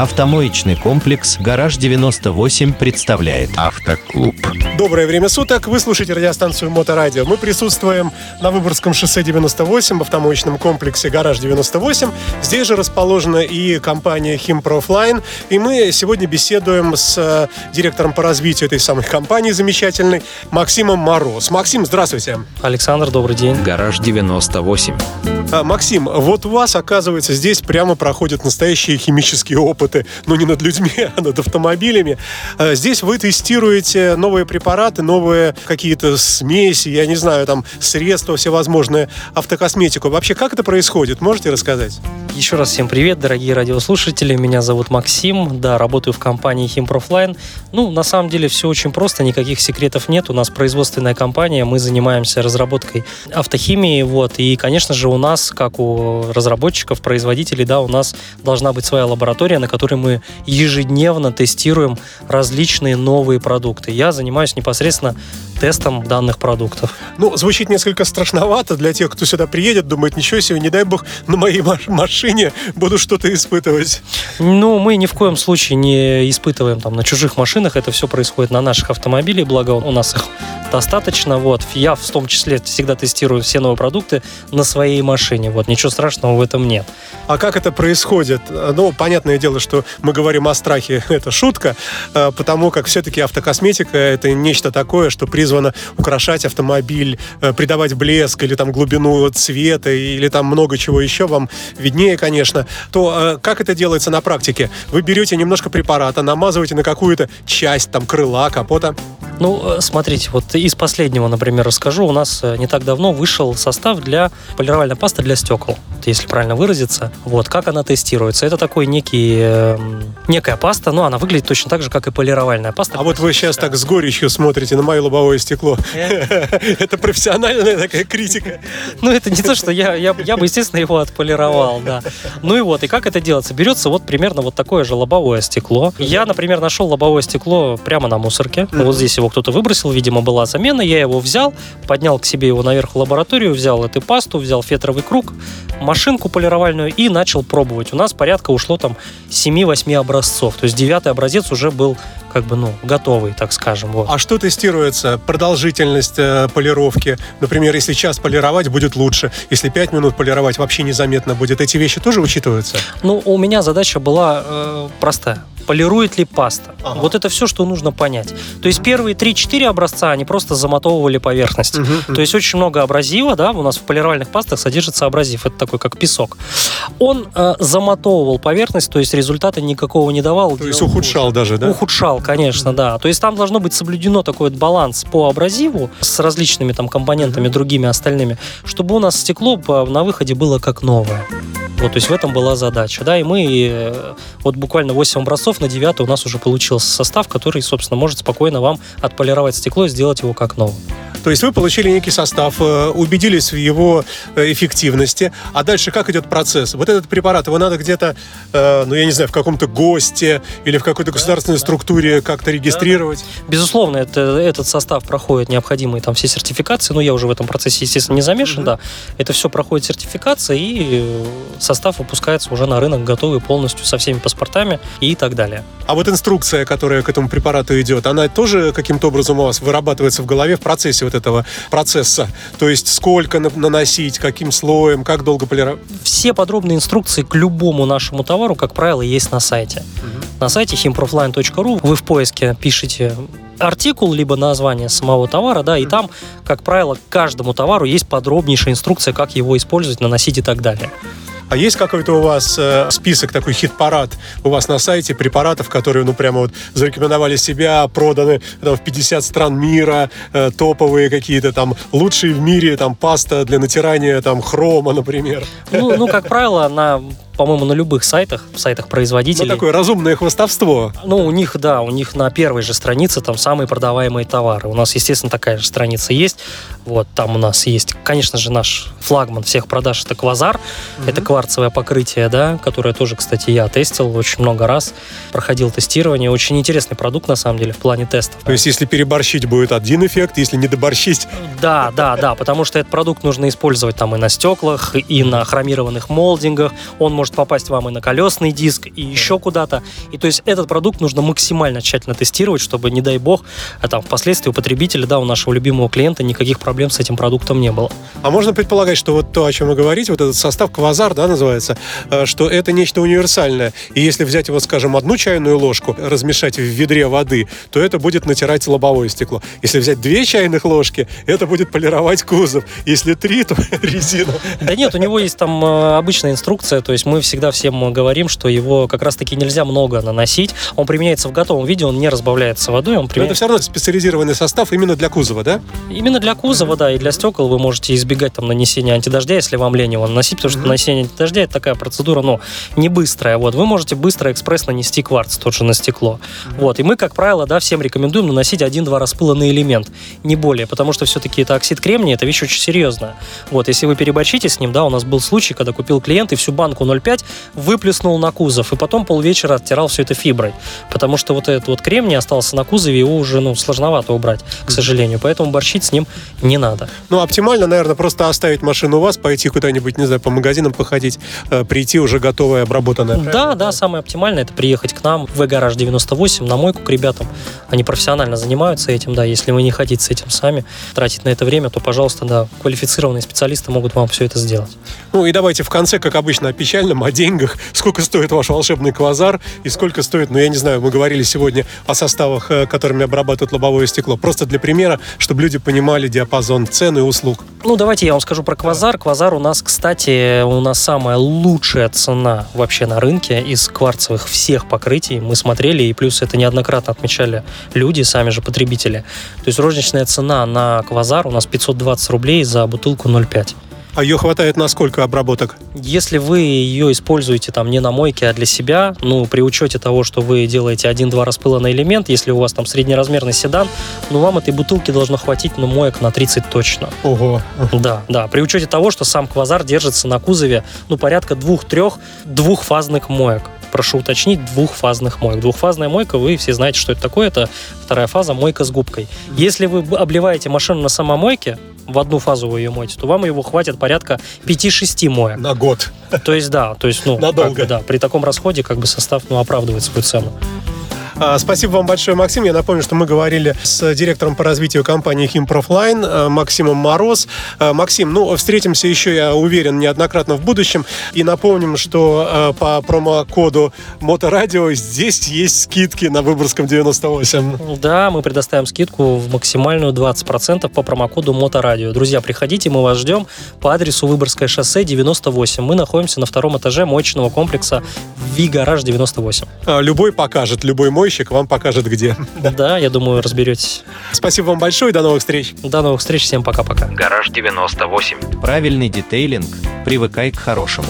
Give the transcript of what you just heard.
Автомоечный комплекс «Гараж 98» представляет Автоклуб. Доброе время суток. Вы слушаете радиостанцию Моторадио. Мы присутствуем на Выборгском шоссе 98 в автомоечном комплексе «Гараж 98». Здесь же расположена и компания «Химпрофлайн». И мы сегодня беседуем с э, директором по развитию этой самой компании замечательной Максимом Мороз. Максим, здравствуйте. Александр, добрый день. Гараж 98. А, Максим, вот у вас, оказывается, здесь прямо проходят настоящие химические опыты, но не над людьми, а над автомобилями. А, Здесь вы тестируете новые препараты, новые какие-то смеси, я не знаю, там средства всевозможные, автокосметику. Вообще, как это происходит? Можете рассказать? Еще раз всем привет, дорогие радиослушатели. Меня зовут Максим. Да, работаю в компании Химпрофлайн. Ну, на самом деле все очень просто, никаких секретов нет. У нас производственная компания, мы занимаемся разработкой автохимии. Вот, и, конечно же, у нас, как у разработчиков, производителей, да, у нас должна быть своя лаборатория, на которой мы ежедневно тестируем различные новые продукты. Я занимаюсь непосредственно тестом данных продуктов. Ну, звучит несколько страшновато для тех, кто сюда приедет, думает, ничего себе, не дай бог, на моей маш- машине буду что-то испытывать. Ну, мы ни в коем случае не испытываем там на чужих машинах. Это все происходит на наших автомобилях, благо у нас их достаточно. Вот. Я в том числе всегда тестирую все новые продукты на своей машине. Вот. Ничего страшного в этом нет. А как это происходит? Ну, понятное дело, что мы говорим о страхе, это шутка, э, потому как все-таки автокосметика это нечто такое, что призвано украшать автомобиль, э, придавать блеск или там глубину цвета или там много чего еще, вам виднее, конечно. То э, как это делается на практике? Вы берете немножко препарата, намазываете на какую-то часть там крыла, капота. Ну, э, смотрите, вот из последнего, например, расскажу. У нас э, не так давно вышел состав для полировальной пасты для стекол, если правильно выразиться. Вот, как она тестируется. Это такой некий, э, некая паста, но она выглядит точно так же, как и полировальная паста. А вот вы сейчас так с горечью смотрите на мое лобовое стекло. Это профессиональная такая критика. Ну, это не то, что я, я, я бы, естественно, его отполировал, да. Ну и вот, и как это делается? Берется вот примерно вот такое же лобовое стекло. Я, например, нашел лобовое стекло прямо на мусорке. Вот здесь его кто-то выбросил, видимо, была замена. Я его взял, поднял к себе его наверх в лабораторию, взял эту пасту, взял фетровый круг, машинку полировальную и начал пробовать. У нас порядка ушло там 7-8 образцов. То есть девятый образец уже был как бы, ну, готовый, так скажем. Вот. А что тестируется? Продолжительность э, полировки. Например, если час полировать, будет лучше. Если 5 минут полировать, вообще незаметно будет. Эти вещи тоже учитываются? Ну, у меня задача была э, простая. Полирует ли паста? Ага. Вот это все, что нужно понять. То есть первые 3-4 образца, они просто замотовывали поверхность. Мгм. То есть очень много абразива, да, у нас в полировальных пастах содержится абразив, это такой как песок. Он э, замотовывал поверхность, то есть результата никакого не давал. То есть ухудшал хуже. даже, да? Ухудшал, конечно, да. То есть там должно быть соблюдено такой вот баланс по абразиву с различными там компонентами, другими остальными, чтобы у нас стекло по- на выходе было как новое. Вот, то есть в этом была задача, да, и мы э, вот буквально 8 образцов на 9 у нас уже получился состав, который, собственно, может спокойно вам отполировать стекло и сделать его как новое. То есть вы получили некий состав, э, убедились в его э, эффективности, а дальше как идет процесс? Вот этот препарат, его надо где-то, э, ну я не знаю, в каком-то ГОСТе или в какой-то государственной структуре как-то регистрировать. Безусловно, это, этот состав проходит необходимые там все сертификации, но я уже в этом процессе, естественно, не замешан, да. Это все проходит сертификация, и состав выпускается уже на рынок готовый полностью со всеми паспортами и так далее. А вот инструкция, которая к этому препарату идет, она тоже каким-то образом у вас вырабатывается в голове в процессе вот этого процесса? То есть сколько на- наносить, каким слоем, как долго полировать? Все подробные инструкции к любому нашему товару, как правило, есть на сайте. На сайте himprofline.ru вы в поиске пишете артикул, либо название самого товара, да, и там, как правило, к каждому товару есть подробнейшая инструкция, как его использовать, наносить и так далее. А есть какой-то у вас э, список, такой хит-парад у вас на сайте препаратов, которые, ну, прямо вот зарекомендовали себя, проданы там, в 50 стран мира, э, топовые какие-то там, лучшие в мире, там, паста для натирания, там, хрома, например. Ну, ну как правило, на по-моему, на любых сайтах, сайтах Ну, производителей. такое разумное хвостовство. Ну, у них, да, у них на первой же странице там самые продаваемые товары. У нас, естественно, такая же страница есть. Вот, там у нас есть, конечно же, наш флагман всех продаж, это Квазар. Это кварцевое покрытие, да, которое тоже, кстати, я тестил очень много раз. Проходил тестирование. Очень интересный продукт, на самом деле, в плане тестов. То есть, если переборщить, будет один эффект, если не доборщить, Да, да, да, потому что этот продукт нужно использовать там и на стеклах, и на хромированных молдингах. Он может попасть вам и на колесный диск, и еще куда-то. И то есть этот продукт нужно максимально тщательно тестировать, чтобы, не дай бог, а там впоследствии у потребителя, да, у нашего любимого клиента никаких проблем с этим продуктом не было. А можно предполагать, что вот то, о чем вы говорите, вот этот состав квазар, да, называется, э, что это нечто универсальное. И если взять вот, скажем, одну чайную ложку, размешать в ведре воды, то это будет натирать лобовое стекло. Если взять две чайных ложки, это будет полировать кузов. Если три, то резину. Да нет, у него есть там э, обычная инструкция, то есть мы всегда всем говорим, что его как раз-таки нельзя много наносить. Он применяется в готовом виде, он не разбавляется водой, он Но это применяется все равно специализированный состав именно для кузова, да? именно для кузова, да, и для стекол вы можете избегать там нанесения антидождя, если вам лень его наносить, потому что Мгм. нанесение антидождя это такая процедура, ну, не быстрая. Вот, вы можете быстро экспресс нанести кварц тот же на стекло. Вот, и мы, как правило, да, всем рекомендуем наносить один-два распыла на элемент, не более, потому что все-таки это оксид кремния, это вещь очень серьезная. Вот, если вы переборчите с ним, да, у нас был случай, когда купил клиент и всю банку 0,5 выплеснул на кузов, и потом полвечера оттирал все это фиброй, потому что вот этот вот кремний остался на кузове, его уже, ну, сложновато убрать, к сожалению, поэтому борщить с ним не надо. Ну, оптимально, наверное, просто оставить машину у вас, пойти куда-нибудь, не знаю, по магазинам походить, э, прийти уже готовая, обработанная. Да, да, самое оптимальное это приехать к нам в гараж 98 на мойку к ребятам. Они профессионально занимаются этим, да. Если вы не хотите с этим сами тратить на это время, то, пожалуйста, да, квалифицированные специалисты могут вам все это сделать. Ну и давайте в конце, как обычно, о печальном, о деньгах. Сколько стоит ваш волшебный квазар и сколько стоит, ну я не знаю, мы говорили сегодня о составах, э, которыми обрабатывают лобовое стекло. Просто для примера, чтобы люди понимали диапазон цен и услуг. Ну, давайте я вам скажу про квазар. Квазар у нас, кстати, у нас самая лучшая цена вообще на рынке из кварцевых всех покрытий. Мы смотрели, и плюс это неоднократно отмечали люди, сами же потребители. То есть розничная цена на квазар у нас 520 рублей за бутылку 0,5. А ее хватает на сколько обработок? Если вы ее используете там не на мойке, а для себя, ну, при учете того, что вы делаете один-два распыла на элемент, если у вас там среднеразмерный седан, ну, вам этой бутылки должно хватить, ну, моек на 30 точно. Ого. Да, да, при учете того, что сам квазар держится на кузове, ну, порядка двух-трех двухфазных моек. Прошу уточнить, двухфазных моек. Двухфазная мойка, вы все знаете, что это такое. Это вторая фаза мойка с губкой. Если вы обливаете машину на самомойке, в одну фазу вы ее моете, то вам его хватит порядка 5-6 моек. На год. То есть, да, то есть, ну, Надолго. как бы, да, при таком расходе как бы состав, ну, оправдывает свою цену. А, Спасибо вам большое, Максим. Я напомню, что мы говорили с директором по развитию компании Химпрофлайн э, Максимом Мороз. Э, Максим, ну, встретимся еще, я уверен, неоднократно в будущем. И напомним, что э, по промокоду Моторадио здесь есть скидки на Выборгском 98. Да, мы предоставим скидку в максимальную 20% по промокоду Моторадио. Друзья, приходите, мы вас ждем по адресу Выборгское шоссе 98. Мы находимся на втором этаже моечного комплекса Ви Гараж 98. А, Любой покажет, любой мойщик вам покажет где. Да, я думаю, разберетесь. Спасибо вам большое, до новых встреч. До новых встреч, всем пока-пока. Гараж 98. Правильный детейлинг. Привыкай к хорошему.